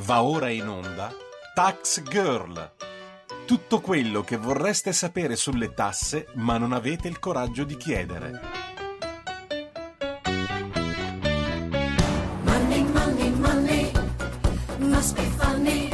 Va ora in onda Tax Girl. Tutto quello che vorreste sapere sulle tasse ma non avete il coraggio di chiedere. Money, money, money must be funny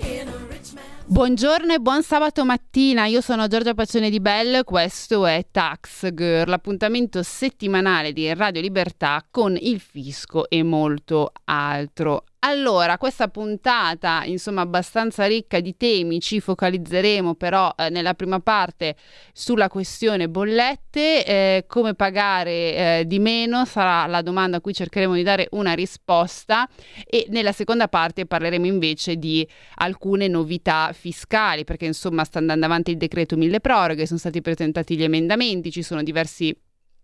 in a rich man. Buongiorno e buon sabato mattina, io sono Giorgia Pacione di Bell, questo è Tax Girl, l'appuntamento settimanale di Radio Libertà con il fisco e molto altro. Allora, questa puntata, insomma, abbastanza ricca di temi, ci focalizzeremo però eh, nella prima parte sulla questione bollette, eh, come pagare eh, di meno sarà la domanda a cui cercheremo di dare una risposta e nella seconda parte parleremo invece di alcune novità fiscali, perché insomma sta andando avanti il decreto mille proroghe, sono stati presentati gli emendamenti, ci sono diversi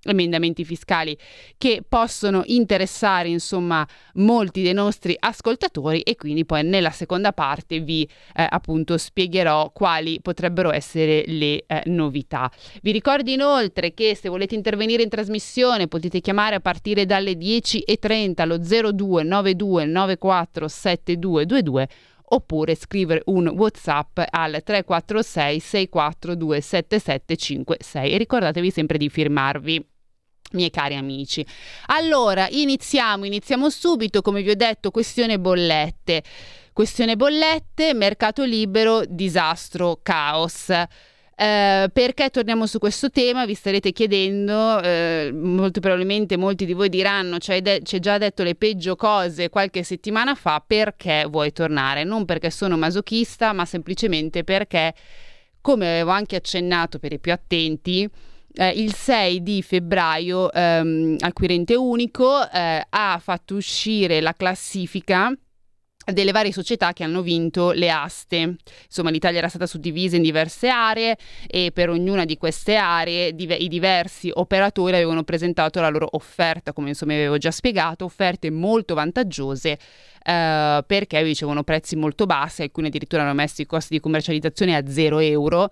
emendamenti fiscali che possono interessare insomma molti dei nostri ascoltatori e quindi poi nella seconda parte vi eh, appunto spiegherò quali potrebbero essere le eh, novità. Vi ricordo inoltre che se volete intervenire in trasmissione potete chiamare a partire dalle 10.30 allo 0292 94 7222 oppure scrivere un WhatsApp al 346 642 7756 e ricordatevi sempre di firmarvi miei cari amici. Allora, iniziamo, iniziamo subito, come vi ho detto, questione bollette. Questione bollette, mercato libero, disastro, caos. Eh, perché torniamo su questo tema? Vi starete chiedendo, eh, molto probabilmente molti di voi diranno, ci hai de- già detto le peggio cose qualche settimana fa, perché vuoi tornare? Non perché sono masochista, ma semplicemente perché, come avevo anche accennato per i più attenti, eh, il 6 di febbraio ehm, Acquirente Unico eh, ha fatto uscire la classifica delle varie società che hanno vinto le aste. Insomma, l'Italia era stata suddivisa in diverse aree e per ognuna di queste aree div- i diversi operatori avevano presentato la loro offerta, come insomma avevo già spiegato, offerte molto vantaggiose eh, perché ricevono prezzi molto bassi, alcune addirittura hanno messo i costi di commercializzazione a 0 euro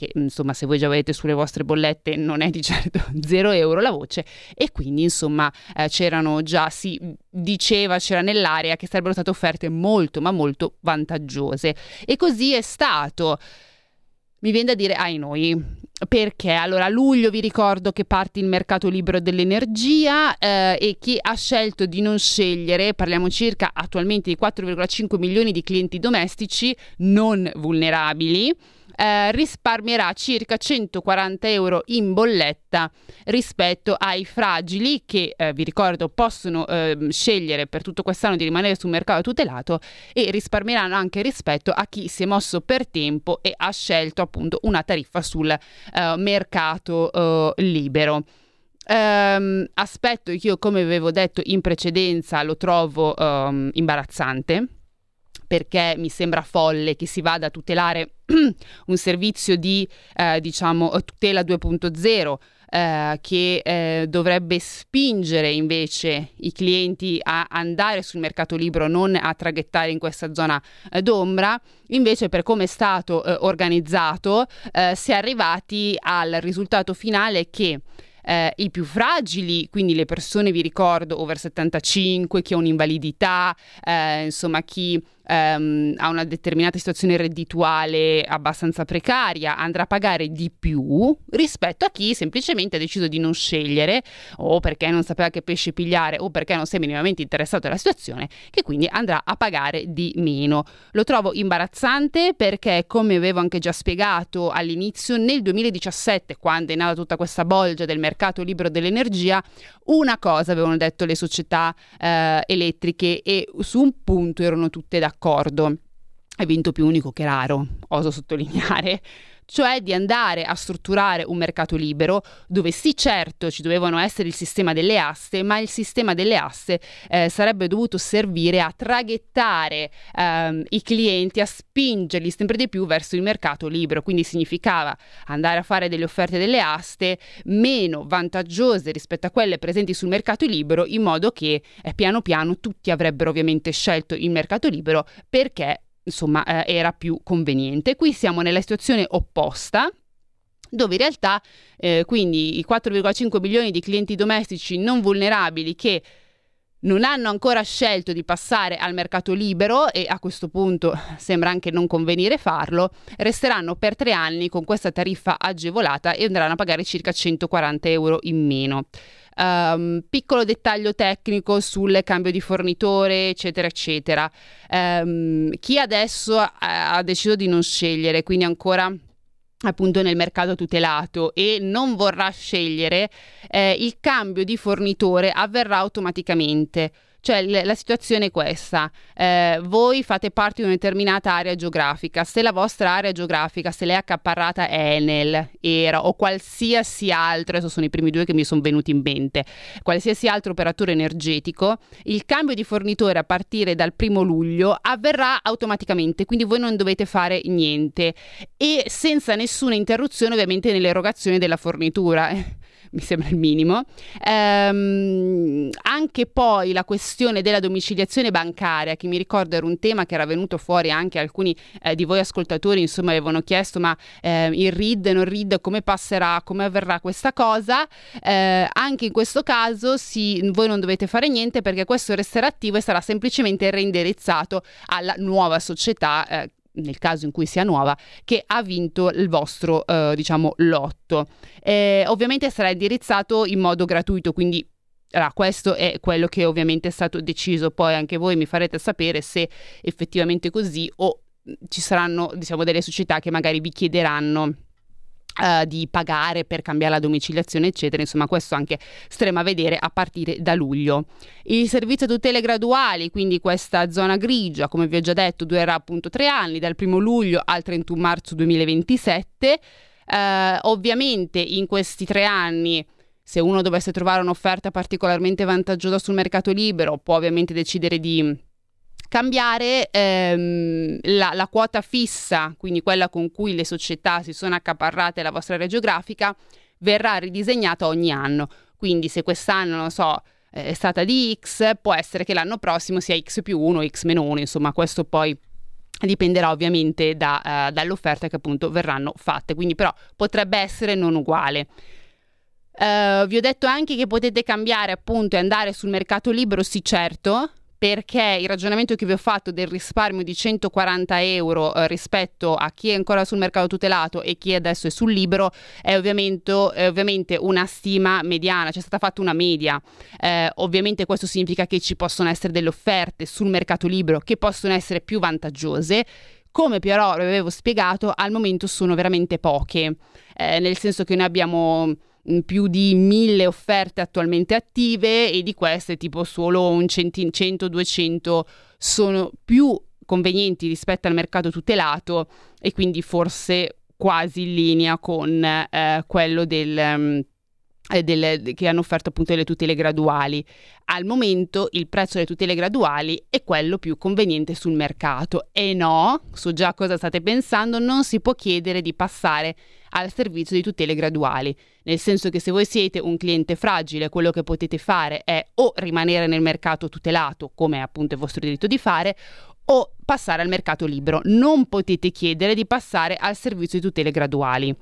che insomma se voi già avete sulle vostre bollette non è di certo 0 euro la voce. E quindi insomma eh, c'erano già, si diceva, c'era nell'area che sarebbero state offerte molto ma molto vantaggiose. E così è stato. Mi viene da dire ai noi, perché? Allora a luglio vi ricordo che parte il mercato libero dell'energia eh, e chi ha scelto di non scegliere, parliamo circa attualmente di 4,5 milioni di clienti domestici non vulnerabili, eh, risparmierà circa 140 euro in bolletta rispetto ai fragili che eh, vi ricordo possono eh, scegliere per tutto quest'anno di rimanere sul mercato tutelato e risparmieranno anche rispetto a chi si è mosso per tempo e ha scelto appunto una tariffa sul eh, mercato eh, libero. Um, aspetto che io, come avevo detto in precedenza, lo trovo um, imbarazzante perché mi sembra folle che si vada a tutelare un servizio di eh, diciamo tutela 2.0 eh, che eh, dovrebbe spingere invece i clienti a andare sul mercato libero, non a traghettare in questa zona eh, d'ombra. Invece, per come è stato eh, organizzato, eh, si è arrivati al risultato finale che eh, i più fragili, quindi le persone, vi ricordo, over 75, chi ha un'invalidità, eh, insomma chi ehm, ha una determinata situazione reddituale abbastanza precaria, andrà a pagare di più rispetto a chi semplicemente ha deciso di non scegliere o perché non sapeva che pesce pigliare o perché non si è minimamente interessato alla situazione, che quindi andrà a pagare di meno. Lo trovo imbarazzante perché, come avevo anche già spiegato all'inizio, nel 2017, quando è nata tutta questa bolgia del mercato libero dell'energia, una cosa avevano detto le società eh, elettriche e su un punto erano tutte d'accordo. Evento più unico che raro, oso sottolineare, cioè di andare a strutturare un mercato libero dove sì certo ci dovevano essere il sistema delle aste, ma il sistema delle aste eh, sarebbe dovuto servire a traghettare ehm, i clienti, a spingerli sempre di più verso il mercato libero, quindi significava andare a fare delle offerte delle aste meno vantaggiose rispetto a quelle presenti sul mercato libero, in modo che eh, piano piano tutti avrebbero ovviamente scelto il mercato libero perché insomma eh, era più conveniente. Qui siamo nella situazione opposta dove in realtà eh, quindi i 4,5 milioni di clienti domestici non vulnerabili che non hanno ancora scelto di passare al mercato libero e a questo punto sembra anche non convenire farlo, resteranno per tre anni con questa tariffa agevolata e andranno a pagare circa 140 euro in meno. Um, piccolo dettaglio tecnico sul cambio di fornitore, eccetera, eccetera. Um, chi adesso ha, ha deciso di non scegliere, quindi ancora appunto nel mercato tutelato e non vorrà scegliere, eh, il cambio di fornitore avverrà automaticamente. Cioè l- la situazione è questa, eh, voi fate parte di una determinata area geografica, se la vostra area geografica, se l'è accaparrata Enel, ERA o qualsiasi altro, adesso sono i primi due che mi sono venuti in mente, qualsiasi altro operatore energetico, il cambio di fornitore a partire dal primo luglio avverrà automaticamente, quindi voi non dovete fare niente. E senza nessuna interruzione ovviamente nell'erogazione della fornitura mi sembra il minimo. Ehm, anche poi la questione della domiciliazione bancaria, che mi ricordo era un tema che era venuto fuori anche alcuni eh, di voi ascoltatori, insomma, avevano chiesto ma eh, il RID, non RID, come passerà, come avverrà questa cosa. Eh, anche in questo caso sì, voi non dovete fare niente perché questo resterà attivo e sarà semplicemente reindirizzato alla nuova società eh, nel caso in cui sia nuova, che ha vinto il vostro, eh, diciamo, lotto. Eh, ovviamente sarà indirizzato in modo gratuito, quindi allora, questo è quello che ovviamente è stato deciso, poi anche voi mi farete sapere se effettivamente così o ci saranno, diciamo, delle società che magari vi chiederanno Uh, di pagare per cambiare la domiciliazione, eccetera. Insomma, questo anche staremo a vedere a partire da luglio. Il servizio tutele graduali, quindi questa zona grigia, come vi ho già detto, durerà appunto tre anni, dal 1 luglio al 31 marzo 2027. Uh, ovviamente in questi tre anni se uno dovesse trovare un'offerta particolarmente vantaggiosa sul mercato libero, può ovviamente decidere di cambiare ehm, la, la, quota fissa, quindi quella con cui le società si sono accaparrate la vostra area geografica, verrà ridisegnata ogni anno. Quindi se quest'anno, non so, è stata di X, può essere che l'anno prossimo sia X più 1, X meno 1, insomma questo poi dipenderà ovviamente da, uh, dall'offerta che appunto verranno fatte, quindi però potrebbe essere non uguale. Uh, vi ho detto anche che potete cambiare appunto e andare sul mercato libero, sì certo, perché il ragionamento che vi ho fatto del risparmio di 140 euro eh, rispetto a chi è ancora sul mercato tutelato e chi adesso è sul libero è ovviamente, è ovviamente una stima mediana, c'è stata fatta una media. Eh, ovviamente questo significa che ci possono essere delle offerte sul mercato libero che possono essere più vantaggiose. Come però vi avevo spiegato, al momento sono veramente poche, eh, nel senso che noi abbiamo più di mille offerte attualmente attive e di queste tipo solo un centi- 100-200 sono più convenienti rispetto al mercato tutelato e quindi forse quasi in linea con eh, quello del... Um, delle, che hanno offerto appunto le tutele graduali. Al momento il prezzo delle tutele graduali è quello più conveniente sul mercato e no, so già cosa state pensando, non si può chiedere di passare al servizio di tutele graduali, nel senso che se voi siete un cliente fragile, quello che potete fare è o rimanere nel mercato tutelato, come è appunto il vostro diritto di fare, o passare al mercato libero. Non potete chiedere di passare al servizio di tutele graduali.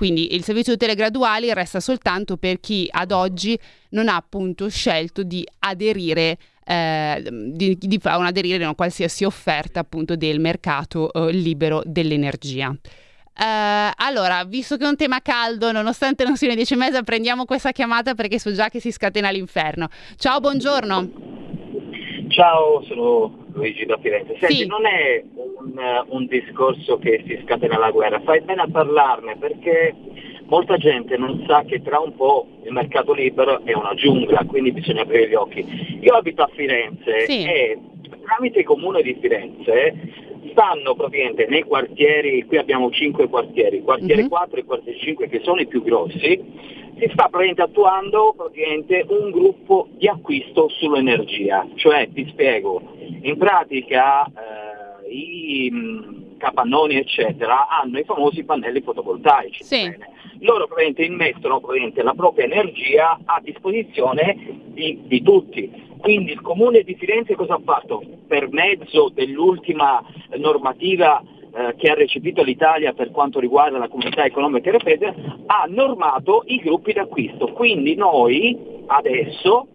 Quindi il servizio tutele graduali resta soltanto per chi ad oggi non ha appunto scelto di aderire eh, di, di, aderire a qualsiasi offerta appunto del mercato eh, libero dell'energia. Uh, allora, visto che è un tema caldo, nonostante non siano le dieci e mezza, prendiamo questa chiamata perché so già che si scatena l'inferno. Ciao, buongiorno. Ciao, sono Luigi da Firenze. Senti, Sì. non è un, un discorso che si scatena la guerra, fai bene a parlarne perché molta gente non sa che tra un po' il mercato libero è una giungla, quindi bisogna aprire gli occhi. Io abito a Firenze Sì. e tramite il comune di Firenze stanno praticamente nei quartieri, qui abbiamo cinque quartieri, quartiere Mhm. 4 e quartiere 5 che sono i più grossi, si sta praticamente attuando praticamente un gruppo di acquisto sull'energia, cioè ti spiego, in pratica eh, i mh, capannoni eccetera hanno i famosi pannelli fotovoltaici, Sì. loro praticamente immettono praticamente la propria energia a disposizione di, di tutti. Quindi il comune di Firenze cosa ha fatto? Per mezzo dell'ultima normativa eh, che ha recepito l'Italia per quanto riguarda la comunità economica europea, ha normato i gruppi d'acquisto. Quindi noi adesso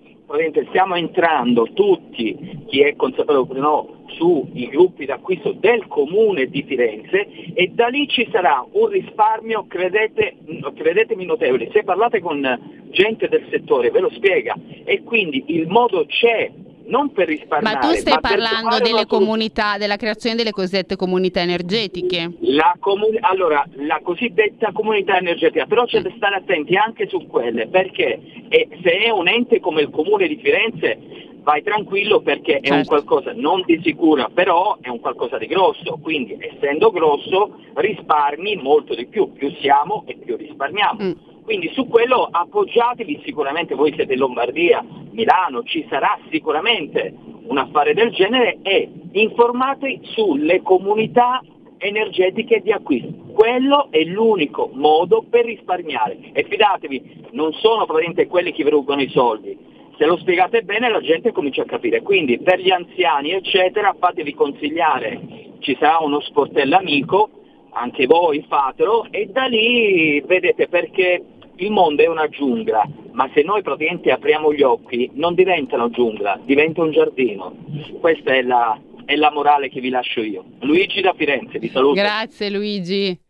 stiamo entrando tutti, chi è consapevole o no, sui gruppi d'acquisto del comune di Firenze e da lì ci sarà un risparmio, credete, credetemi notevole, se parlate con gente del settore ve lo spiega. E quindi il modo c'è non per risparmiare. Ma tu stai ma parlando delle comunità, della creazione delle cosiddette comunità energetiche. La comu- allora, la cosiddetta comunità energetica, però c'è da stare attenti anche su quelle, perché eh, se è un ente come il comune di Firenze vai tranquillo perché è un Certo. qualcosa non di sicura, però è un qualcosa di grosso, quindi essendo grosso risparmi molto di più, più siamo e più risparmiamo. Mm. Quindi su quello appoggiatevi, sicuramente voi siete in Lombardia, Milano, ci sarà sicuramente un affare del genere e informatevi sulle comunità energetiche di acquisto. Quello è l'unico modo per risparmiare e fidatevi, non sono praticamente quelli che vi rubano i soldi. Se lo spiegate bene la gente comincia a capire. Quindi per gli anziani eccetera fatevi consigliare, ci sarà uno sportello amico, anche voi fatelo e da lì vedete perché il mondo è una giungla, ma se noi praticamente apriamo gli occhi non diventa una giungla, diventa un giardino. Questa è la, è la morale che vi lascio io. Luigi da Firenze, vi saluto. Grazie Luigi.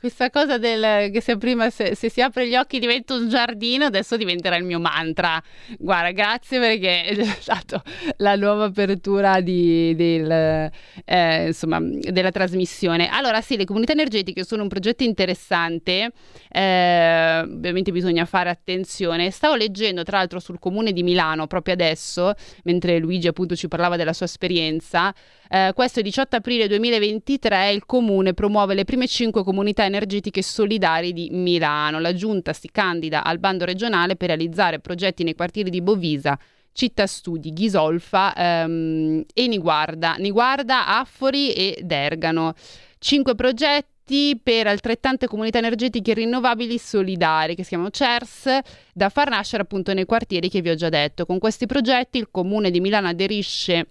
Questa cosa del che se prima se, se si apre gli occhi diventa un giardino, adesso diventerà il mio mantra. Guarda, grazie perché è stato la nuova apertura di- del, eh, insomma, della trasmissione. Allora, sì, le comunità energetiche sono un progetto interessante, eh, ovviamente bisogna fare attenzione. Stavo leggendo tra l'altro sul comune di Milano proprio adesso, mentre Luigi appunto ci parlava della sua esperienza. Eh, questo è 18 aprile 2023, il comune promuove le prime 5 comunità energetiche solidari di Milano. La giunta si candida al bando regionale per realizzare progetti nei quartieri di Bovisa, Città Studi, Ghisolfa ehm, e Niguarda, Niguarda, Affori e Dergano. Cinque progetti per altrettante comunità energetiche rinnovabili solidari che si chiamano CERS da far nascere appunto nei quartieri che vi ho già detto. Con questi progetti il comune di Milano aderisce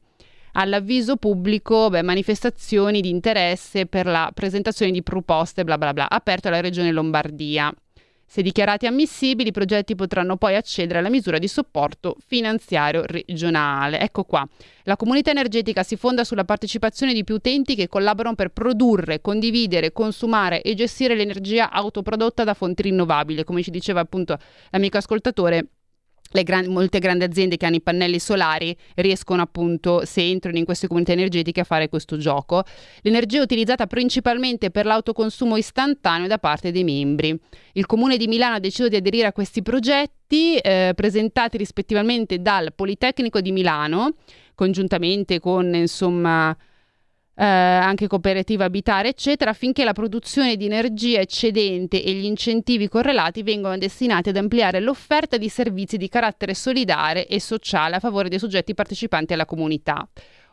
all'avviso pubblico beh, manifestazioni di interesse per la presentazione di proposte bla bla bla aperto alla regione Lombardia. Se dichiarati ammissibili, i progetti potranno poi accedere alla misura di supporto finanziario regionale. Ecco qua. La comunità energetica si fonda sulla partecipazione di più utenti che collaborano per produrre, condividere, consumare e gestire l'energia autoprodotta da fonti rinnovabili. Come ci diceva appunto l'amico ascoltatore, gran- molte grandi aziende che hanno i pannelli solari riescono appunto, se entrano in queste comunità energetiche, a fare questo gioco. L'energia è utilizzata principalmente per l'autoconsumo istantaneo da parte dei membri. Il Comune di Milano ha deciso di aderire a questi progetti eh, presentati rispettivamente dal Politecnico di Milano, congiuntamente con insomma eh, anche cooperativa abitare, eccetera, affinché la produzione di energia eccedente e gli incentivi correlati vengano destinati ad ampliare l'offerta di servizi di carattere solidale e sociale a favore dei soggetti partecipanti alla comunità.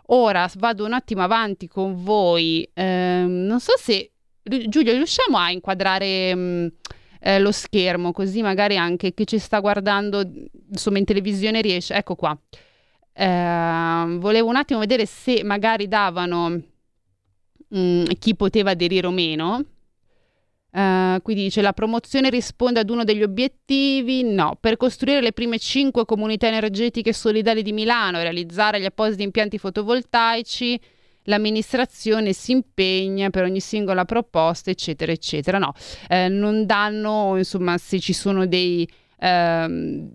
Ora vado un attimo avanti con voi. Ehm, non so se Giulio riusciamo a inquadrare mh, eh, lo schermo, così magari anche chi ci sta guardando insomma in televisione riesce. Ecco qua. Ehm, volevo un attimo vedere se magari davano mm, chi poteva aderire o meno. Eh, qui dice la promozione risponde ad uno degli obiettivi? No, per costruire le prime 5 comunità energetiche solidali di Milano e realizzare gli appositi impianti fotovoltaici, l'amministrazione si impegna per ogni singola proposta, eccetera, eccetera. No, eh, non danno, insomma, se ci sono dei... ehm,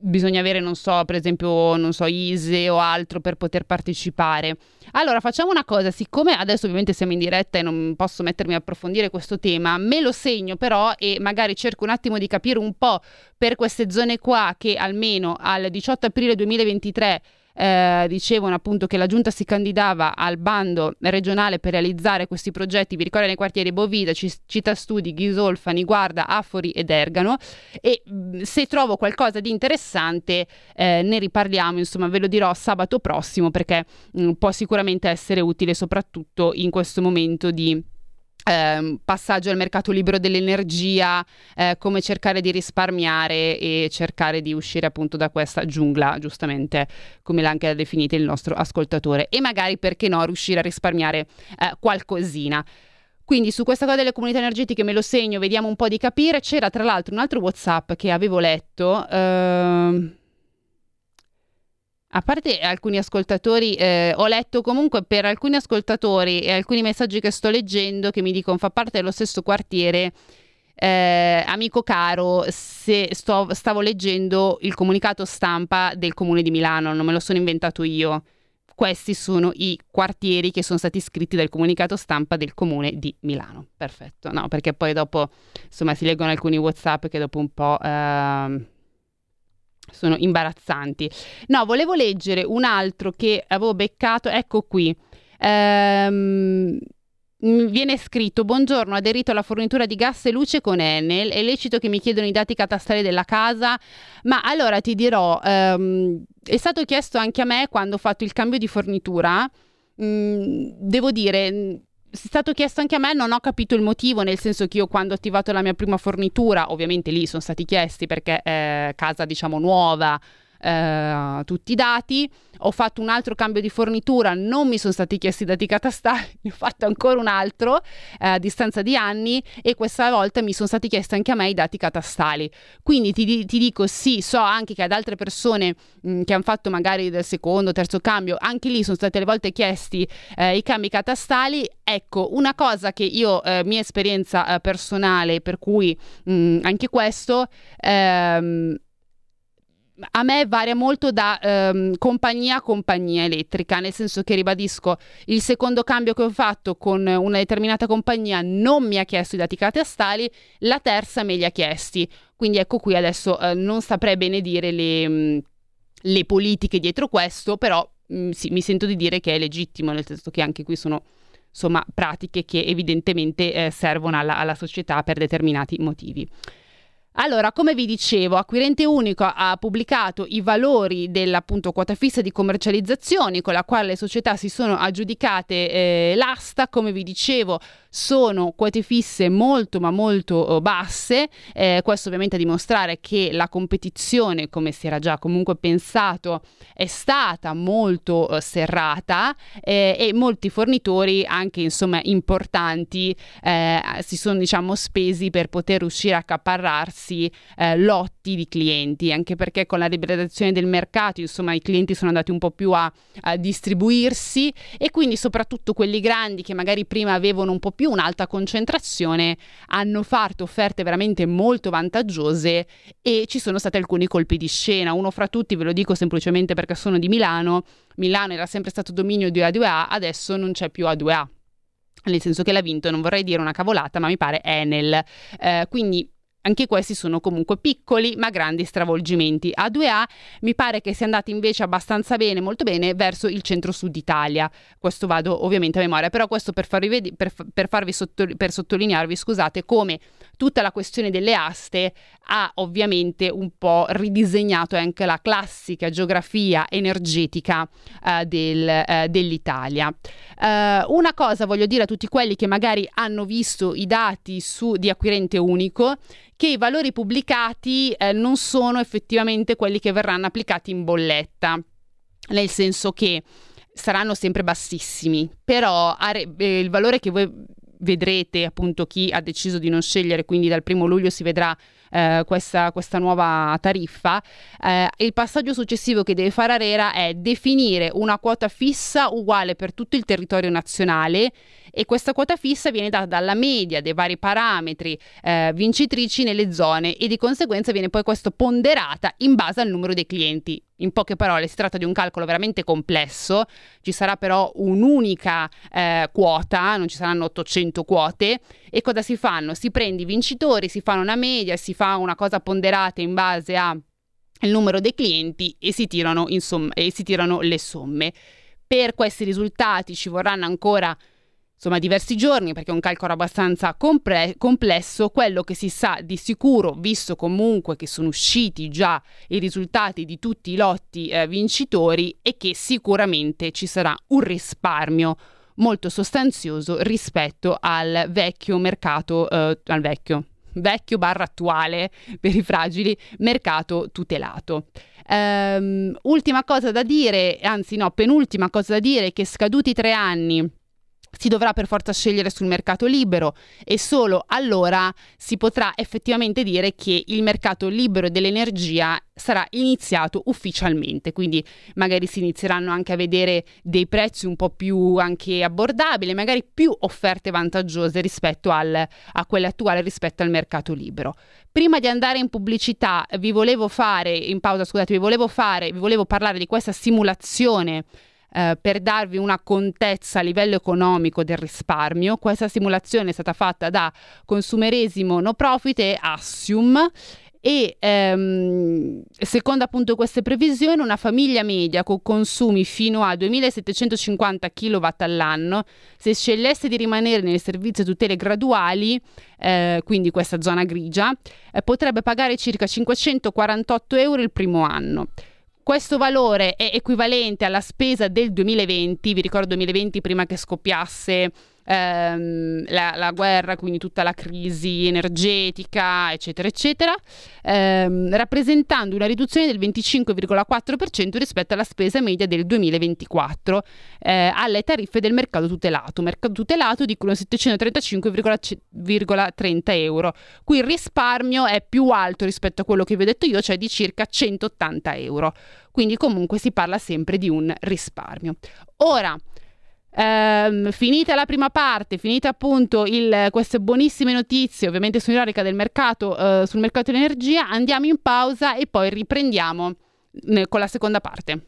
bisogna avere, non so, per esempio, non so, ISE o altro per poter partecipare. Allora, facciamo una cosa, siccome adesso ovviamente siamo in diretta e non posso mettermi a approfondire questo tema, me lo segno però e magari cerco un attimo di capire un po' per queste zone qua che almeno al 18 aprile 2023 eh, dicevano appunto che la giunta si candidava al bando regionale per realizzare questi progetti, vi ricordo nei quartieri Bovida, Ci- Città Studi, Ghisolfa, Niguarda, Affori ed Ergano. E se trovo qualcosa di interessante eh, ne riparliamo, insomma ve lo dirò sabato prossimo perché mh, può sicuramente essere utile soprattutto in questo momento di ehm, passaggio al mercato libero dell'energia, eh, come cercare di risparmiare e cercare di uscire appunto da questa giungla, giustamente come l'ha anche definita il nostro ascoltatore, e magari perché no riuscire a risparmiare eh, qualcosina. Quindi su questa cosa delle comunità energetiche me lo segno, vediamo un po' di capire. C'era tra l'altro un altro WhatsApp che avevo letto. ehm, a parte alcuni ascoltatori, eh, ho letto comunque per alcuni ascoltatori e alcuni messaggi che sto leggendo che mi dicono fa parte dello stesso quartiere. Eh, amico caro, se sto, stavo leggendo il comunicato stampa del comune di Milano, non me lo sono inventato io. Questi sono i quartieri che sono stati scritti dal comunicato stampa del comune di Milano. Perfetto, no, perché poi dopo insomma si leggono alcuni WhatsApp che dopo un po'. Eh, sono imbarazzanti. No, volevo leggere un altro che avevo beccato, ecco qui. Ehm, viene scritto: Buongiorno, aderito alla fornitura di gas e luce con Enel. È lecito che mi chiedono i dati catastali della casa, ma allora ti dirò: ehm, è stato chiesto anche a me quando ho fatto il cambio di fornitura. Mm, devo dire, è stato chiesto anche a me, non ho capito il motivo, nel senso che io quando ho attivato la mia prima fornitura, ovviamente lì sono stati chiesti perché è casa diciamo nuova, eh, tutti i dati, ho fatto un altro cambio di fornitura, non mi sono stati chiesti i dati catastali, ne ho fatto ancora un altro eh, a distanza di anni e questa volta mi sono stati chiesti anche a me i dati catastali. Quindi ti, ti dico sì, so anche che ad altre persone mh, che hanno fatto magari del secondo, terzo cambio, anche lì sono state alle volte chiesti eh, i cambi catastali. Ecco, una cosa che io, eh, mia esperienza eh, personale, per cui mh, anche questo... Ehm, a me varia molto da ehm, compagnia a compagnia elettrica, nel senso che ribadisco, il secondo cambio che ho fatto con una determinata compagnia non mi ha chiesto i dati catastali, la terza me li ha chiesti. Quindi ecco qui adesso eh, non saprei bene dire le, mm, le politiche dietro questo, però mh, mm, sì, mi sento di dire che è legittimo, nel senso che anche qui sono insomma pratiche che evidentemente eh, servono alla, alla società per determinati motivi. Allora, come vi dicevo, Acquirente Unico ha pubblicato i valori dell'appunto quota fissa di commercializzazione con la quale le società si sono aggiudicate eh, l'asta, come vi dicevo, sono quote fisse molto ma molto oh, basse, eh, questo ovviamente a dimostrare che la competizione, come si era già comunque pensato, è stata molto eh, serrata eh, e molti fornitori anche insomma importanti eh, si sono diciamo spesi per poter riuscire a accaparrarsi eh, lotti di clienti, anche perché con la liberalizzazione del mercato insomma i clienti sono andati un po' più a, a distribuirsi e quindi soprattutto quelli grandi che magari prima avevano un po' più un'alta concentrazione, hanno fatto offerte veramente molto vantaggiose e ci sono stati alcuni colpi di scena. Uno fra tutti, ve lo dico semplicemente perché sono di Milano, Milano era sempre stato dominio di A2A, adesso non c'è più A2A nel senso che l'ha vinto, non vorrei dire una cavolata, ma mi pare Enel. Eh, quindi anche questi sono comunque piccoli ma grandi stravolgimenti. A 2A mi pare che sia andati invece abbastanza bene, molto bene, verso il centro-sud Italia. Questo vado ovviamente a memoria, però questo per farvi, ved- per, per farvi sotto- per sottolinearvi, scusate, come tutta la questione delle aste ha ovviamente un po' ridisegnato anche la classica geografia energetica uh, del, uh, dell'Italia. Uh, una cosa voglio dire a tutti quelli che magari hanno visto i dati su, di acquirente unico, che i valori pubblicati eh, non sono effettivamente quelli che verranno applicati in bolletta, nel senso che saranno sempre bassissimi, però eh, il valore che voi vedrete appunto chi ha deciso di non scegliere, quindi dal primo luglio si vedrà eh, questa, questa, nuova tariffa, eh, il passaggio successivo che deve fare Arera è definire una quota fissa uguale per tutto il territorio nazionale e questa quota fissa viene data dalla media dei vari parametri eh, vincitrici nelle zone e di conseguenza viene poi questo ponderata in base al numero dei clienti. In poche parole, si tratta di un calcolo veramente complesso, ci sarà però un'unica eh, quota, non ci saranno 800 quote e cosa si fanno? Si prende i vincitori, si fa una media, si fa una cosa ponderata in base al numero dei clienti e si tirano, insomma, e si tirano le somme. Per questi risultati ci vorranno ancora insomma diversi giorni perché è un calcolo abbastanza compre- complesso, quello che si sa di sicuro, visto comunque che sono usciti già i risultati di tutti i lotti eh, vincitori, è che sicuramente ci sarà un risparmio molto sostanzioso rispetto al vecchio mercato, eh, al vecchio, vecchio barra attuale per i fragili mercato tutelato. Um, ultima cosa da dire, anzi no, penultima cosa da dire, che scaduti tre anni si dovrà per forza scegliere sul mercato libero e solo allora si potrà effettivamente dire che il mercato libero dell'energia sarà iniziato ufficialmente, quindi magari si inizieranno anche a vedere dei prezzi un po' più anche abbordabili, magari più offerte vantaggiose rispetto al, a quelle attuali rispetto al mercato libero. Prima di andare in pubblicità vi volevo fare, in pausa scusate, vi volevo fare, vi volevo parlare di questa simulazione eh, per darvi una contezza a livello economico del risparmio. Questa simulazione è stata fatta da Consumeresimo No Profit e Assium e ehm, secondo appunto queste previsioni una famiglia media con consumi fino a 2750 kW all'anno se scegliesse di rimanere nel servizio tutele graduali eh, quindi questa zona grigia eh, potrebbe pagare circa 548 euro il primo anno questo valore è equivalente alla spesa del 2020, vi ricordo 2020 prima che scoppiasse ehm, la, la, guerra, quindi tutta la crisi energetica, eccetera, eccetera, ehm, rappresentando una riduzione del 25,4% rispetto alla spesa media del 2024 eh, alle tariffe del mercato tutelato. Mercato tutelato dicono 735,30 euro. Qui il risparmio è più alto rispetto a quello che vi ho detto io, cioè di circa 180 euro. Quindi comunque si parla sempre di un risparmio. Ora, Ehm, finita la prima parte, finite appunto il, queste buonissime notizie, ovviamente sull'orica del mercato, eh, sul mercato dell'energia, andiamo in pausa e poi riprendiamo ne, con la seconda parte.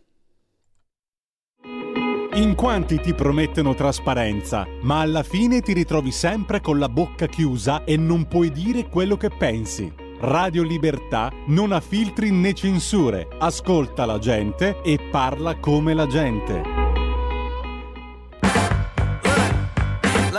In quanti ti promettono trasparenza, ma alla fine ti ritrovi sempre con la bocca chiusa e non puoi dire quello che pensi. Radio Libertà non ha filtri né censure, ascolta la gente e parla come la gente.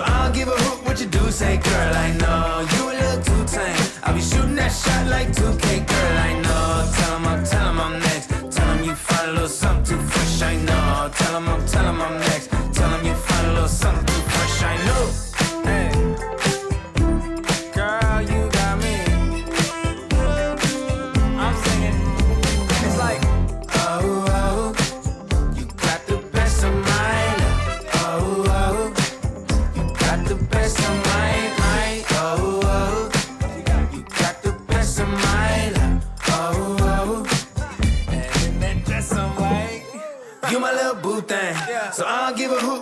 So I'll give a hoot what you do. Say, girl, I know you a little too tame. I'll be shooting that shot like 2K, girl, I know. Tell him I'm, tell him I'm next. Tell him you find a little something too fresh, I know. Tell him I'm, tell him I'm next. Tell him you find a little something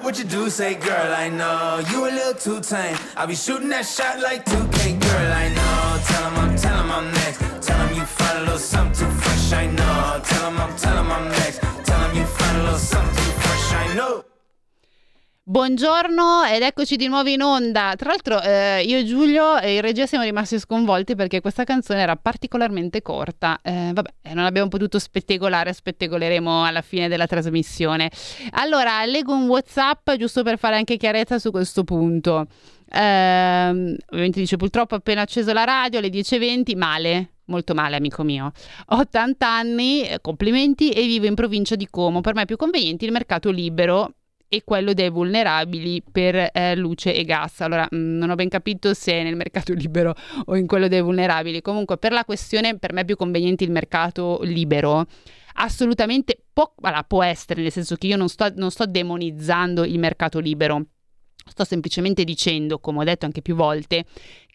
what you do, say, girl, I know you a little too tame. I'll be shooting that shot like 2K, girl, I know. Tell him I'm, tell him I'm next. Tell him you find a little something too fresh, I know. Tell him I'm, tell him I'm next. Tell him you find a little something too fresh, I know. Buongiorno ed eccoci di nuovo in onda. Tra l'altro eh, io e Giulio e il regia siamo rimasti sconvolti perché questa canzone era particolarmente corta. Eh, vabbè, eh, non abbiamo potuto spettegolare, spettegoleremo alla fine della trasmissione. Allora, leggo un WhatsApp giusto per fare anche chiarezza su questo punto. Eh, ovviamente dice purtroppo appena acceso la radio alle 10.20, male, molto male amico mio. Ho 80 anni, eh, complimenti e vivo in provincia di Como. Per me è più conveniente il mercato libero e quello dei vulnerabili per eh, luce e gas. Allora, mh, mm, non ho ben capito se è nel mercato libero o in quello dei vulnerabili. Comunque, per la questione, per me è più conveniente il mercato libero. Assolutamente può, allora, può essere, nel senso che io non sto, non sto demonizzando il mercato libero Sto semplicemente dicendo, come ho detto anche più volte,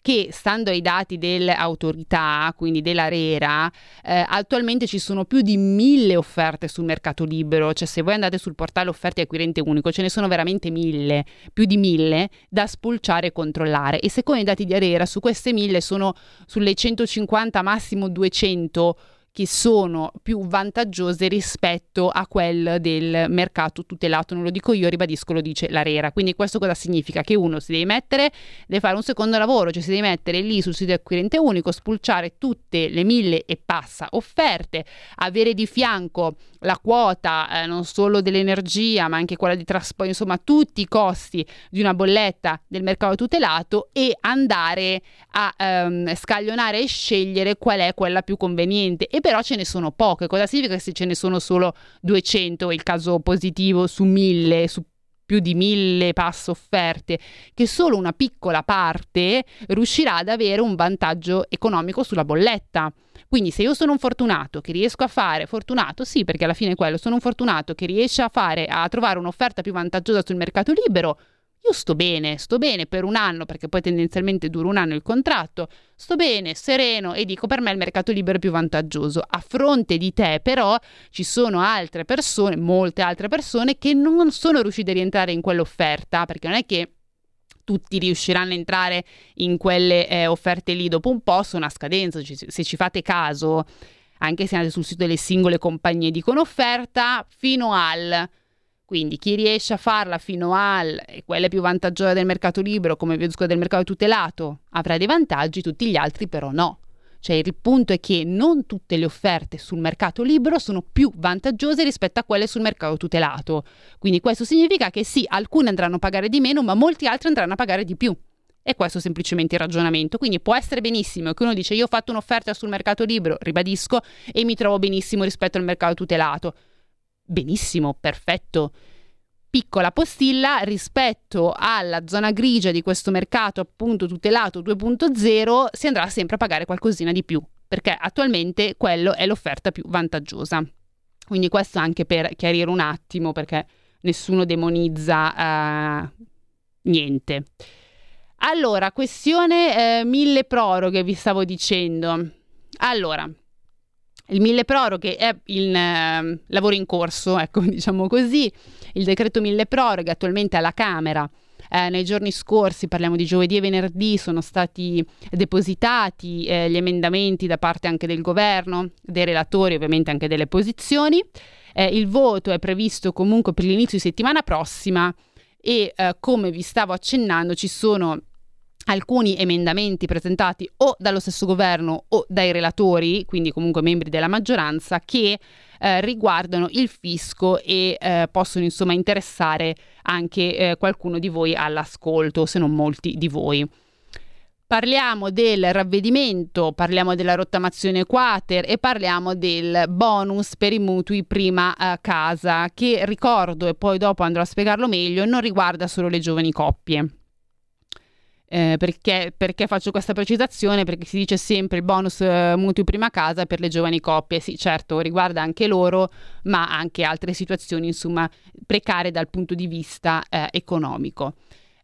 che stando ai dati dell'autorità, quindi dell'ARERA, eh, attualmente ci sono più di mille offerte sul mercato libero, cioè se voi andate sul portale offerte acquirente unico ce ne sono veramente mille, più di mille da spulciare e controllare. E secondo i dati di ARERA su queste mille sono sulle 150 massimo 200 che sono più vantaggiose rispetto a quelle del mercato tutelato. Non lo dico io, ribadisco, lo dice l'ARERA. Quindi questo cosa significa? Che uno si deve mettere, deve fare un secondo lavoro, cioè si deve mettere lì sul sito acquirente unico, spulciare tutte le mille e passa offerte, avere di fianco la quota eh, non solo dell'energia ma anche quella di trasporto, insomma tutti i costi di una bolletta del mercato tutelato e andare a ehm, scaglionare e scegliere qual è quella più conveniente. E però ce ne sono poche. Cosa significa se ce ne sono solo 200, il caso positivo su 1000, su più di mille pass offerte, che solo una piccola parte riuscirà ad avere un vantaggio economico sulla bolletta. Quindi se io sono un fortunato che riesco a fare, fortunato sì perché alla fine è quello, sono un fortunato che riesce a fare, a trovare un'offerta più vantaggiosa sul mercato libero, io sto bene, sto bene per un anno, perché poi tendenzialmente dura un anno il contratto, sto bene, sereno e dico per me il mercato libero è più vantaggioso. A fronte di te però ci sono altre persone, molte altre persone che non sono riuscite a rientrare in quell'offerta, perché non è che tutti riusciranno a entrare in quelle eh, offerte lì dopo un po', sono a scadenza, se ci fate caso, anche se andate sul sito delle singole compagnie dicono offerta, fino al quindi chi riesce a farla fino al, e quella è più vantaggiosa del mercato libero, come vi del mercato tutelato, avrà dei vantaggi, tutti gli altri però no. Cioè il punto è che non tutte le offerte sul mercato libero sono più vantaggiose rispetto a quelle sul mercato tutelato. Quindi questo significa che sì, alcune andranno a pagare di meno, ma molti altri andranno a pagare di più. E questo è semplicemente il ragionamento. Quindi può essere benissimo che uno dice io ho fatto un'offerta sul mercato libero, ribadisco, e mi trovo benissimo rispetto al mercato tutelato benissimo, perfetto. Piccola postilla rispetto alla zona grigia di questo mercato appunto tutelato 2.0 si andrà sempre a pagare qualcosina di più perché attualmente quello è l'offerta più vantaggiosa. Quindi questo anche per chiarire un attimo perché nessuno demonizza uh, niente. Allora, questione eh, mille proroghe vi stavo dicendo. Allora, il mille proroghe è il eh, lavoro in corso, ecco, diciamo così. Il decreto mille proroghe attualmente alla Camera. Eh, nei giorni scorsi, parliamo di giovedì e venerdì, sono stati depositati eh, gli emendamenti da parte anche del governo, dei relatori, ovviamente anche delle posizioni. Eh, il voto è previsto comunque per l'inizio di settimana prossima e eh, come vi stavo accennando ci sono alcuni emendamenti presentati o dallo stesso governo o dai relatori, quindi comunque membri della maggioranza, che eh, riguardano il fisco e eh, possono insomma interessare anche eh, qualcuno di voi all'ascolto, se non molti di voi. Parliamo del ravvedimento, parliamo della rottamazione quater e parliamo del bonus per i mutui prima eh, casa, che ricordo e poi dopo andrò a spiegarlo meglio, non riguarda solo le giovani coppie. Eh, perché, perché, faccio questa precisazione? Perché si dice sempre il bonus eh, mutui prima casa per le giovani coppie. Sì, certo, riguarda anche loro, ma anche altre situazioni, insomma, precarie dal punto di vista eh, economico.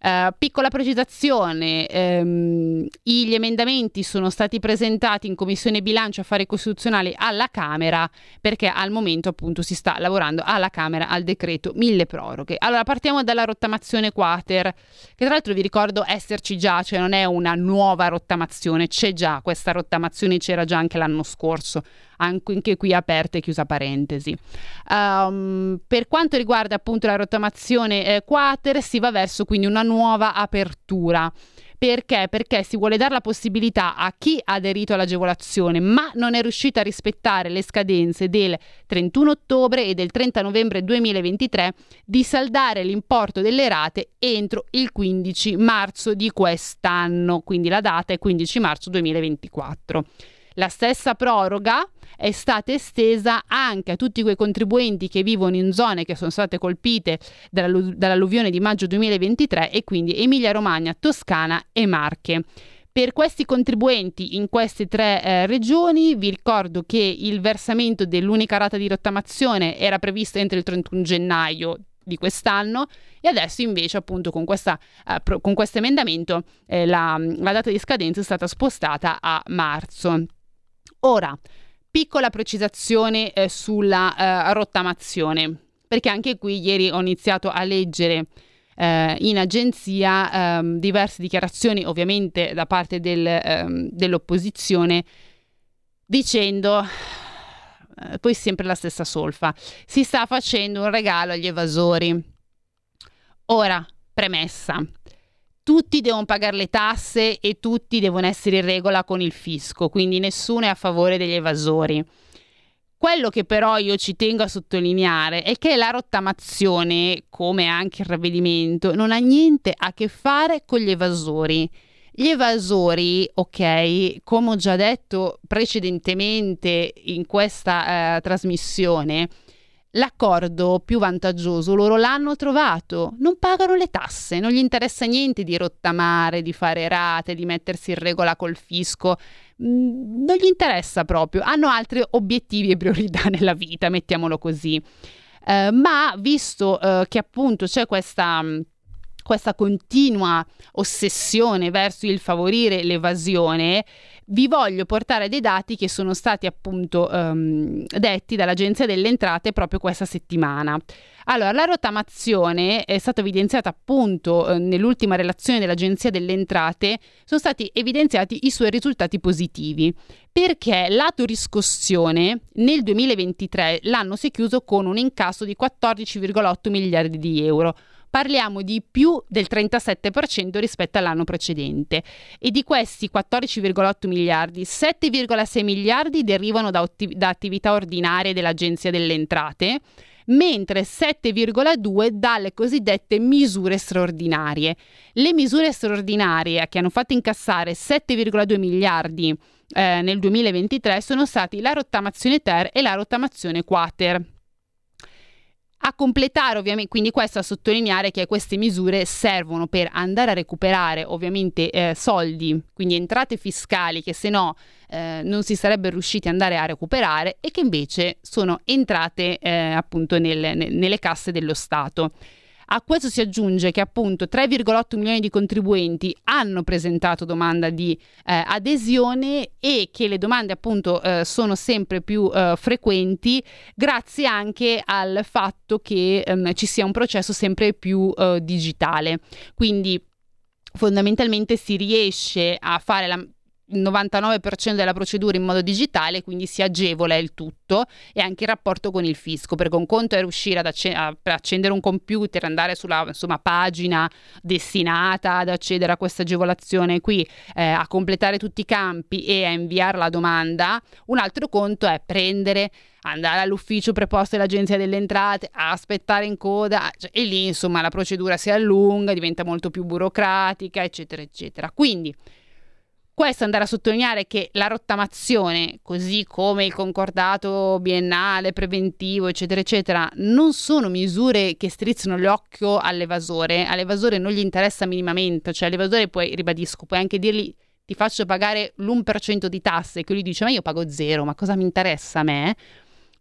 Uh, piccola precisazione, ehm, gli emendamenti sono stati presentati in Commissione Bilancio Affari Costituzionali alla Camera perché al momento appunto si sta lavorando alla Camera al decreto mille proroghe. Allora partiamo dalla rottamazione quater, che tra l'altro vi ricordo esserci già, cioè non è una nuova rottamazione, c'è già questa rottamazione, c'era già anche l'anno scorso anche qui aperta e chiusa parentesi. Um, per quanto riguarda appunto la rottamazione eh, quater, si va verso quindi una nuova apertura. Perché? Perché si vuole dare la possibilità a chi ha aderito all'agevolazione ma non è riuscito a rispettare le scadenze del 31 ottobre e del 30 novembre 2023 di saldare l'importo delle rate entro il 15 marzo di quest'anno, quindi la data è 15 marzo 2024. La stessa proroga è stata estesa anche a tutti quei contribuenti che vivono in zone che sono state colpite dall'alluvione di maggio 2023 e quindi Emilia Romagna, Toscana e Marche. Per questi contribuenti in queste tre eh, regioni vi ricordo che il versamento dell'unica rata di rottamazione era previsto entro il 31 gennaio di quest'anno e adesso invece appunto con, questa, eh, pro, con questo emendamento eh, la, la data di scadenza è stata spostata a marzo. Ora, piccola precisazione eh, sulla eh, rottamazione, perché anche qui ieri ho iniziato a leggere eh, in agenzia ehm, diverse dichiarazioni, ovviamente da parte del, ehm, dell'opposizione, dicendo eh, poi sempre la stessa solfa, si sta facendo un regalo agli evasori. Ora, premessa, tutti devono pagare le tasse e tutti devono essere in regola con il fisco, quindi nessuno è a favore degli evasori. Quello che però io ci tengo a sottolineare è che la rottamazione, come anche il ravvedimento, non ha niente a che fare con gli evasori. Gli evasori, ok, come ho già detto precedentemente in questa eh, trasmissione, l'accordo più vantaggioso loro l'hanno trovato, non pagano le tasse, non gli interessa niente di rottamare, di fare rate, di mettersi in regola col fisco, mm, non gli interessa proprio, hanno altri obiettivi e priorità nella vita, mettiamolo così. Uh, ma visto uh, che appunto c'è questa questa continua ossessione verso il favorire l'evasione, vi voglio portare dei dati che sono stati appunto um, detti dall'Agenzia delle Entrate proprio questa settimana. Allora, la rottamazione è stata evidenziata appunto eh, nell'ultima relazione dell'Agenzia delle Entrate, sono stati evidenziati i suoi risultati positivi, perché lato riscossione nel 2023 l'anno si è chiuso con un incasso di 14,8 miliardi di euro parliamo di più del 37% rispetto all'anno precedente e di questi 14,8 miliardi, 7,6 miliardi derivano da, ottiv- da attività ordinarie dell'Agenzia delle Entrate, mentre 7,2 dalle cosiddette misure straordinarie. Le misure straordinarie che hanno fatto incassare 7,2 miliardi eh, nel 2023 sono stati la rottamazione ter e la rottamazione quater. A completare ovviamente, quindi questo a sottolineare che queste misure servono per andare a recuperare ovviamente eh, soldi, quindi entrate fiscali che se no eh, non si sarebbero riusciti ad andare a recuperare e che invece sono entrate eh, appunto nel, nelle casse dello Stato. A questo si aggiunge che appunto 3,8 milioni di contribuenti hanno presentato domanda di eh, adesione e che le domande appunto eh, sono sempre più eh, frequenti grazie anche al fatto che ehm, ci sia un processo sempre più eh, digitale. Quindi fondamentalmente si riesce a fare la il 99% della procedura in modo digitale, quindi si agevola il tutto e anche il rapporto con il fisco, perché un conto è riuscire ad acc- a, per accendere un computer, andare sulla insomma, pagina destinata ad accedere a questa agevolazione qui, eh, a completare tutti i campi e a inviare la domanda, un altro conto è prendere andare all'ufficio preposto dell'agenzia delle entrate, aspettare in coda cioè, e lì insomma la procedura si allunga, diventa molto più burocratica, eccetera, eccetera. Quindi questo andare a sottolineare che la rottamazione, così come il concordato biennale, preventivo, eccetera, eccetera, non sono misure che strizzano l'occhio all'evasore. All'evasore non gli interessa minimamente, cioè all'evasore poi, ribadisco, puoi anche dirgli ti faccio pagare l'1% di tasse, che lui dice ma io pago zero, ma cosa mi interessa a me?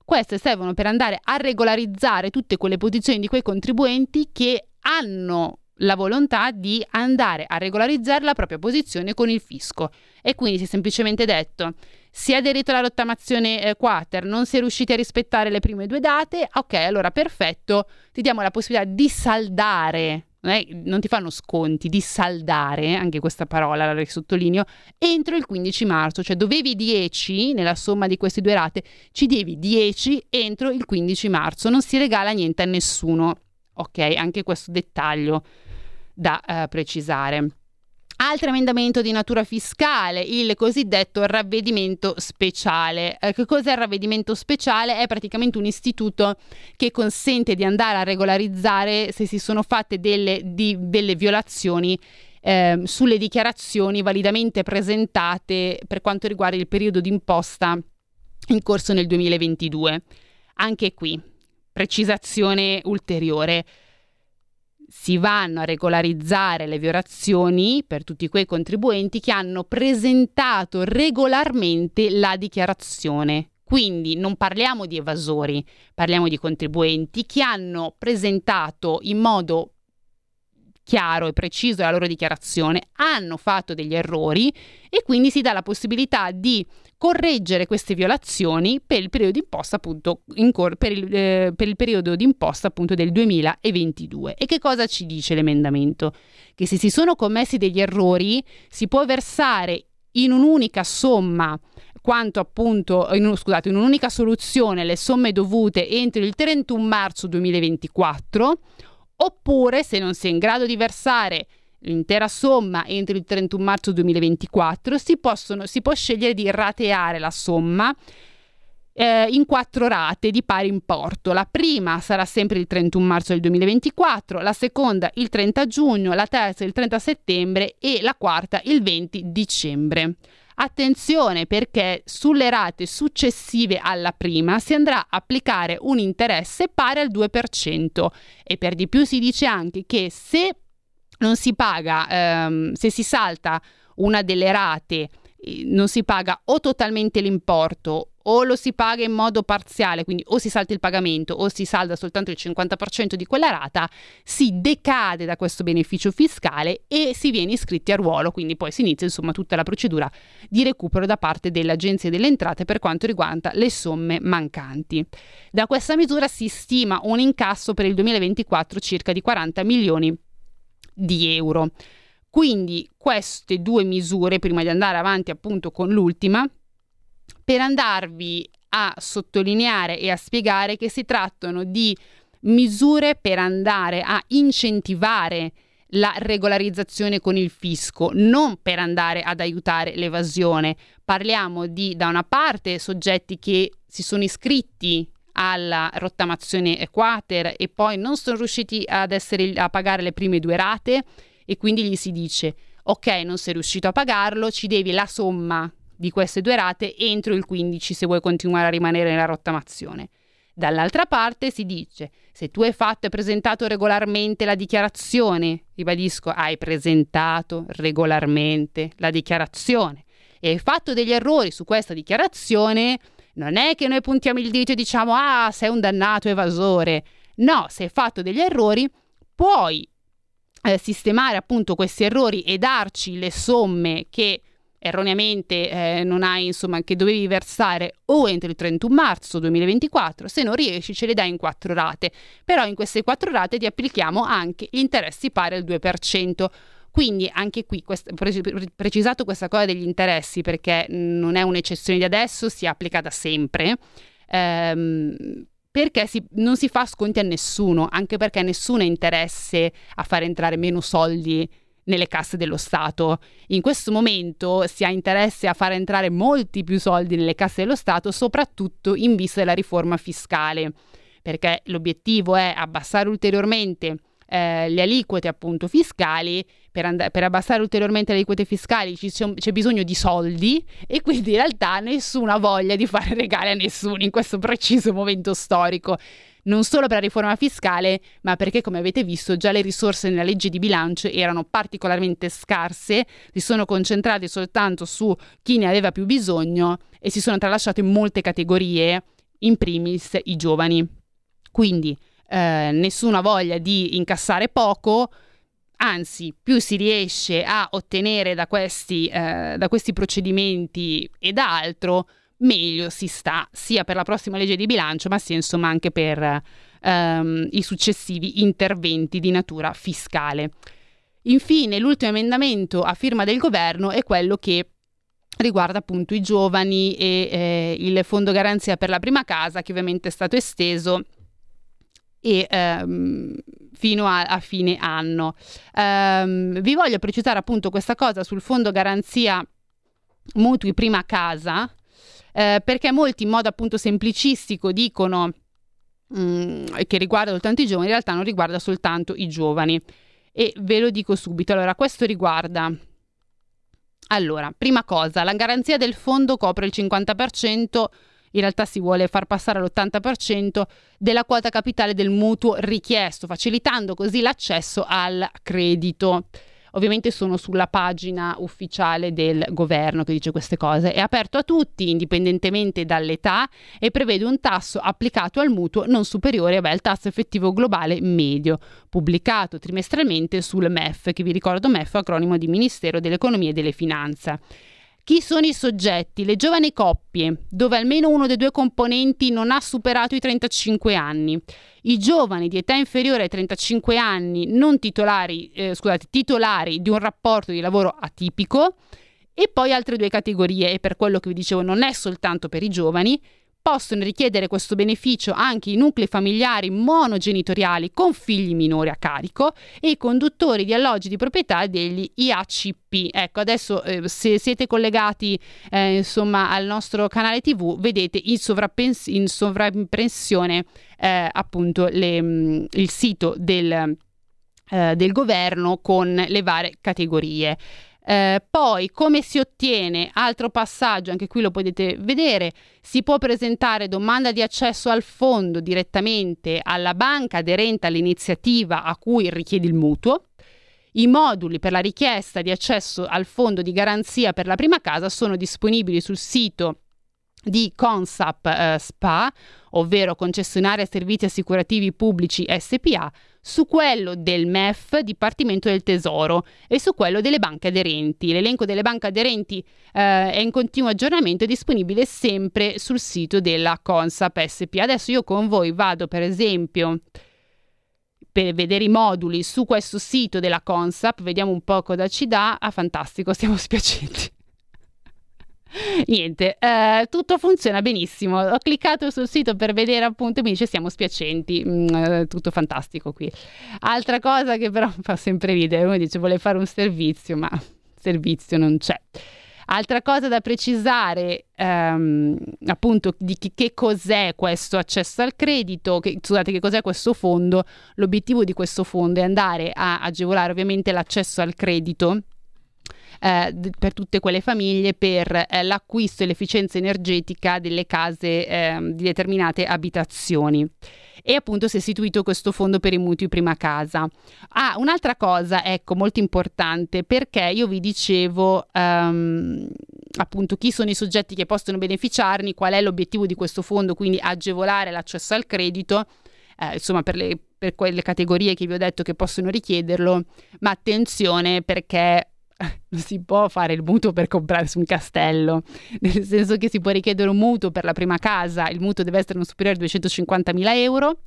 Queste servono per andare a regolarizzare tutte quelle posizioni di quei contribuenti che hanno la volontà di andare a regolarizzare la propria posizione con il fisco. E quindi si è semplicemente detto si è aderito alla rottamazione eh, quater, non si è riusciti a rispettare le prime due date, ok, allora perfetto, ti diamo la possibilità di saldare. È, non, ti fanno sconti, di saldare, anche questa parola la sottolineo, entro il 15 marzo, cioè dovevi 10 nella somma di queste due rate, ci devi 10 entro il 15 marzo, non si regala niente a nessuno. Ok, anche questo dettaglio da eh, precisare. Altro emendamento di natura fiscale, il cosiddetto ravvedimento speciale. Eh, che cos'è il ravvedimento speciale? È praticamente un istituto che consente di andare a regolarizzare se si sono fatte delle, di, delle violazioni eh, sulle dichiarazioni validamente presentate per quanto riguarda il periodo d'imposta in corso nel 2022. Anche qui, precisazione ulteriore si vanno a regolarizzare le violazioni per tutti quei contribuenti che hanno presentato regolarmente la dichiarazione. Quindi non parliamo di evasori, parliamo di contribuenti che hanno presentato in modo chiaro e preciso la loro dichiarazione, hanno fatto degli errori e quindi si dà la possibilità di correggere queste violazioni per il periodo d'imposta appunto cor- per, il, eh, per il periodo d'imposta appunto del 2022. E che cosa ci dice l'emendamento? Che se si sono commessi degli errori si può versare in un'unica somma quanto appunto, in, scusate, in un'unica soluzione le somme dovute entro il 31 marzo 2024 oppure se non si è in grado di versare l'intera somma entro il 31 marzo 2024 si, possono, si può scegliere di rateare la somma eh, in quattro rate di pari importo. La prima sarà sempre il 31 marzo del 2024, la seconda il 30 giugno, la terza il 30 settembre e la quarta il 20 dicembre. Attenzione perché sulle rate successive alla prima si andrà a applicare un interesse pari al 2% e per di più si dice anche che se non si paga, ehm, se si salta una delle rate, eh, non si paga o totalmente l'importo o lo si paga in modo parziale, quindi o si salta il pagamento o si salda soltanto il 50% di quella rata, si decade da questo beneficio fiscale e si viene iscritti a ruolo, quindi poi si inizia insomma tutta la procedura di recupero da parte dell'Agenzia delle Entrate per quanto riguarda le somme mancanti. Da questa misura si stima un incasso per il 2024 circa di 40 milioni di euro. Quindi queste due misure, prima di andare avanti appunto con l'ultima, per andarvi a sottolineare e a spiegare che si trattano di misure per andare a incentivare la regolarizzazione con il fisco, non per andare ad aiutare l'evasione. Parliamo di, da una parte, soggetti che si sono iscritti alla rottamazione quater e poi non sono riusciti ad essere, a pagare le prime due rate e quindi gli si dice ok non sei riuscito a pagarlo, ci devi la somma di queste due rate entro il 15 se vuoi continuare a rimanere nella rottamazione. Dall'altra parte si dice, se tu hai fatto e presentato regolarmente la dichiarazione, ribadisco, hai presentato regolarmente la dichiarazione e hai fatto degli errori su questa dichiarazione, non è che noi puntiamo il dito e diciamo ah sei un dannato evasore. No, se hai fatto degli errori puoi eh, sistemare appunto questi errori e darci le somme che erroneamente eh, non hai, insomma, che dovevi versare o entro il 31 marzo 2024, se non riesci ce le dai in quattro rate, però in queste quattro rate ti applichiamo anche gli interessi pari al 2%. Quindi anche qui, quest- precisato questa cosa degli interessi, perché non è un'eccezione di adesso, si applica da sempre, ehm, perché si, non si fa sconti a nessuno, anche perché nessuno ha interesse a far entrare meno soldi nelle casse dello Stato. In questo momento si ha interesse a far entrare molti più soldi nelle casse dello Stato, soprattutto in vista della riforma fiscale, perché l'obiettivo è abbassare ulteriormente eh, le aliquote appunto fiscali, per, and- per, abbassare ulteriormente le aliquote fiscali c'è, c'è bisogno di soldi e quindi in realtà nessuna voglia di fare regali a nessuno in questo preciso momento storico non solo per la riforma fiscale, ma perché, come avete visto, già le risorse nella legge di bilancio erano particolarmente scarse, si sono concentrate soltanto su chi ne aveva più bisogno e si sono tralasciate molte categorie, in primis i giovani. Quindi eh, nessuna voglia di incassare poco, anzi più si riesce a ottenere da questi, eh, da questi procedimenti e da altro, meglio si sta sia per la prossima legge di bilancio, ma sia insomma anche per ehm, i successivi interventi di natura fiscale. Infine, l'ultimo emendamento a firma del governo è quello che riguarda appunto i giovani e eh, il fondo garanzia per la prima casa, che ovviamente è stato esteso e ehm, fino a, a, fine anno. Um, vi voglio precisare appunto questa cosa sul fondo garanzia mutui prima casa eh, perché molti in modo appunto semplicistico dicono mh, mm, che riguarda soltanto i giovani, in realtà non riguarda soltanto i giovani. E ve lo dico subito. Allora, questo riguarda allora, prima cosa, la garanzia del fondo copre il 50%, in realtà si vuole far passare all'80% della quota capitale del mutuo richiesto, facilitando così l'accesso al credito. ovviamente sono sulla pagina ufficiale del governo che dice queste cose. È aperto a tutti, indipendentemente dall'età, e prevede un tasso applicato al mutuo non superiore beh, al tasso effettivo globale medio, pubblicato trimestralmente sul MEF, che vi ricordo MEF, acronimo di Ministero dell'Economia e delle Finanze. Chi sono i soggetti? Le giovani coppie, dove almeno uno dei due componenti non ha superato i 35 anni. I giovani di età inferiore ai 35 anni, non titolari, eh, scusate, titolari di un rapporto di lavoro atipico. E poi altre due categorie, e per quello che vi dicevo non è soltanto per i giovani, possono richiedere questo beneficio anche i nuclei familiari monogenitoriali con figli minori a carico e i conduttori di alloggi di proprietà degli IACP. Ecco, adesso eh, se siete collegati eh, insomma al nostro canale TV, vedete in, sovrappens- in sovraimpressione eh, appunto le, mh, il sito del, eh, del governo con le varie categorie. Eh, poi come si ottiene? Altro passaggio, anche qui lo potete vedere, si può presentare domanda di accesso al fondo direttamente alla banca aderente all'iniziativa a cui richiede il mutuo. I moduli per la richiesta di accesso al fondo di garanzia per la prima casa sono disponibili sul sito di Consap eh, SPA, ovvero concessionaria servizi assicurativi pubblici SPA, su quello del MEF, Dipartimento del Tesoro, e su quello delle banche aderenti. L'elenco delle banche aderenti eh, è in continuo aggiornamento e disponibile sempre sul sito della Consap SPA. Adesso io con voi vado per esempio per vedere i moduli su questo sito della Consap, vediamo un po' cosa ci dà. Ah, fantastico, stiamo spiacenti. Niente, eh, tutto funziona benissimo. Ho cliccato sul sito per vedere appunto, mi dice siamo spiacenti, mm, eh, tutto fantastico qui. Altra cosa che però fa sempre ridere, uno dice vuole fare un servizio, ma servizio non c'è. Altra cosa da precisare, ehm, appunto, di che, che, cos'è questo accesso al credito, che, scusate, che cos'è questo fondo. L'obiettivo di questo fondo è andare a agevolare ovviamente l'accesso al credito eh, per tutte quelle famiglie per eh, l'acquisto e l'efficienza energetica delle case eh, di determinate abitazioni e appunto si è istituito questo fondo per i mutui prima casa. Ah, un'altra cosa, ecco, molto importante, perché io vi dicevo um, appunto chi sono i soggetti che possono beneficiarne, qual è l'obiettivo di questo fondo, quindi agevolare l'accesso al credito, eh, insomma per, le, per quelle categorie che vi ho detto che possono richiederlo, ma attenzione perché non si può fare il mutuo per comprare su un castello, nel senso che si può richiedere un mutuo per la prima casa, il mutuo deve essere non superiore a 250.000 euro,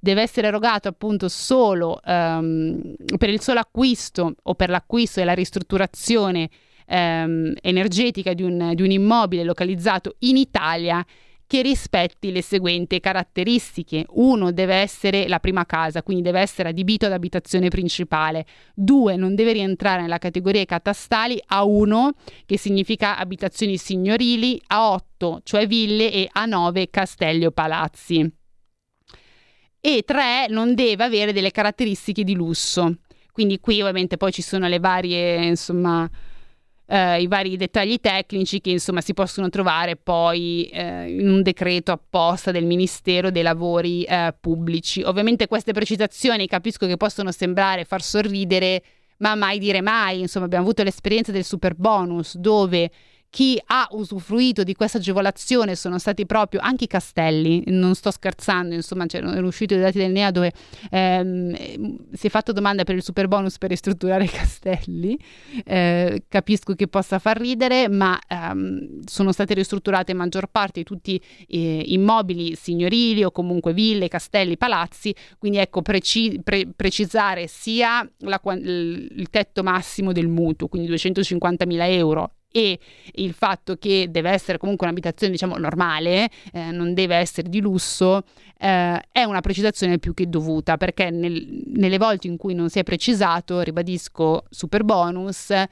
deve essere erogato appunto solo um, per il solo acquisto o per l'acquisto e la ristrutturazione um, energetica di un, di un immobile localizzato in Italia che rispetti le seguenti caratteristiche. Uno deve essere la prima casa, quindi deve essere adibito ad abitazione principale. Due, non deve rientrare nella categoria catastali A1, che significa abitazioni signorili, A8, cioè ville, e A9, castelli o palazzi. E tre, non deve avere delle caratteristiche di lusso. Quindi qui ovviamente poi ci sono le varie, insomma, eh, i vari dettagli tecnici che insomma si possono trovare poi eh, in un decreto apposta del Ministero dei Lavori eh, Pubblici. Ovviamente queste precisazioni capisco che possono sembrare far sorridere, ma mai dire mai. Insomma, abbiamo avuto l'esperienza del super bonus dove chi ha usufruito di questa agevolazione sono stati proprio anche i castelli, non sto scherzando, insomma c'erano usciti dei dati del NEA dove ehm, si è fatto domanda per il super bonus per ristrutturare i castelli, eh, capisco che possa far ridere, ma ehm, sono state ristrutturate in maggior parte tutti eh, immobili signorili o comunque ville, castelli, palazzi, quindi ecco preci- pre- precisare sia la, il tetto massimo del mutuo, quindi 250.000 euro e il fatto che deve essere comunque un'abitazione diciamo normale, eh, non deve essere di lusso, eh, è una precisazione più che dovuta perché nel, nelle volte in cui non si è precisato, ribadisco super bonus, eh,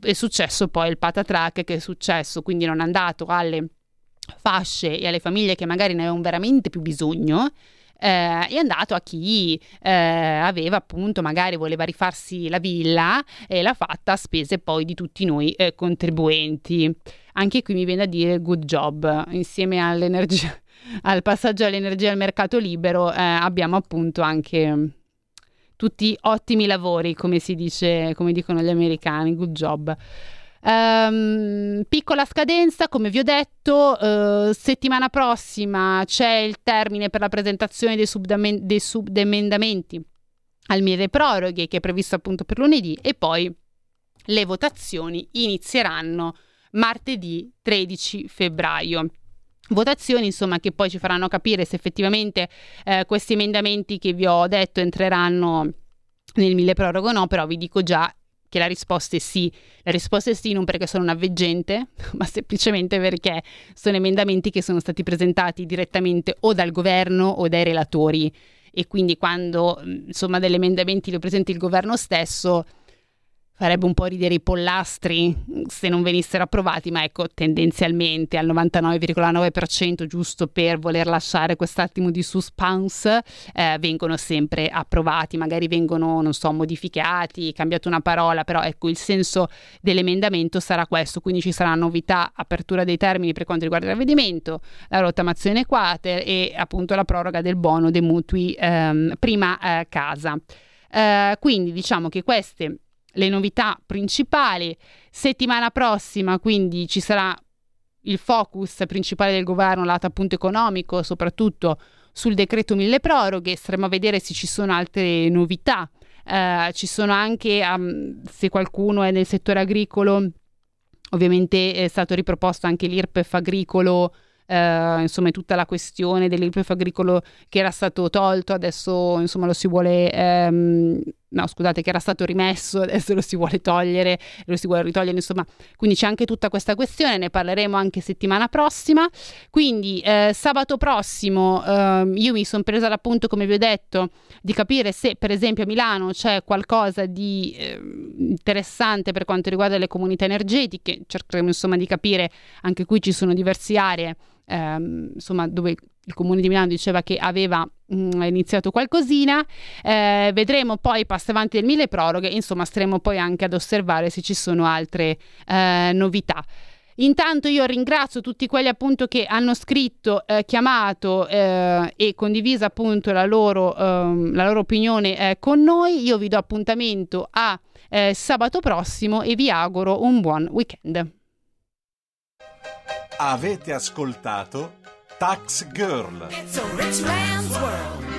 è successo poi il patatrack che è successo, quindi non è andato alle fasce e alle famiglie che magari ne avevano veramente più bisogno eh, è andato a chi eh, aveva appunto magari voleva rifarsi la villa e l'ha fatta a spese poi di tutti noi eh, contribuenti. Anche qui mi viene a dire good job insieme all'energia al passaggio all'energia al mercato libero eh, abbiamo appunto anche tutti ottimi lavori, come si dice, come dicono gli americani, good job. Um, piccola scadenza, come vi ho detto, uh, settimana prossima c'è il termine per la presentazione dei, subdamen- dei subemendamenti al mille proroghe che è previsto appunto per lunedì e poi le votazioni inizieranno martedì 13 febbraio. Votazioni, insomma, che poi ci faranno capire se effettivamente eh, questi emendamenti che vi ho detto entreranno nel mille prorogo o no, però vi dico già che la risposta è sì. La risposta è sì non perché sono una veggente, ma semplicemente perché sono emendamenti che sono stati presentati direttamente o dal governo o dai relatori e quindi quando insomma degli emendamenti li presenta il governo stesso farebbe un po' ridere i pollastri se non venissero approvati, ma ecco, tendenzialmente al 99,9%, giusto per voler lasciare quest'attimo di suspense, eh, vengono sempre approvati, magari vengono, non so, modificati, cambiato una parola, però ecco, il senso dell'emendamento sarà questo, quindi ci sarà novità, apertura dei termini per quanto riguarda il ravvedimento, la rottamazione quater e appunto la proroga del bono dei mutui ehm, prima eh, casa. Eh, quindi diciamo che queste le novità principali. Settimana prossima quindi ci sarà il focus principale del governo lato appunto economico, soprattutto sul decreto mille proroghe, staremo a vedere se ci sono altre novità. Uh, ci sono anche, um, se qualcuno è nel settore agricolo, ovviamente è stato riproposto anche l'IRPEF agricolo eh, insomma tutta la questione dell'IRPEF agricolo che era stato tolto, adesso insomma lo si vuole, ehm, no scusate, che era stato rimesso, adesso lo si vuole togliere, lo si vuole ritogliere, insomma, quindi c'è anche tutta questa questione, ne parleremo anche settimana prossima, quindi eh, sabato prossimo eh, io mi sono presa l'appunto, come vi ho detto, di capire se per esempio a Milano c'è qualcosa di eh, interessante per quanto riguarda le comunità energetiche, cercheremo insomma di capire, anche qui ci sono diverse aree ehm, insomma, dove il comune di Milano diceva che aveva mh, mm, iniziato qualcosina. Eh, vedremo poi passo avanti del mille proroghe, insomma, staremo poi anche ad osservare se ci sono altre eh, novità. Intanto io ringrazio tutti quelli appunto che hanno scritto, eh, chiamato eh, e condiviso appunto la loro, ehm, la loro opinione eh, con noi. Io vi do appuntamento a eh, sabato prossimo e vi auguro un buon weekend. Avete ascoltato Tax Girl. It's a rich man's world.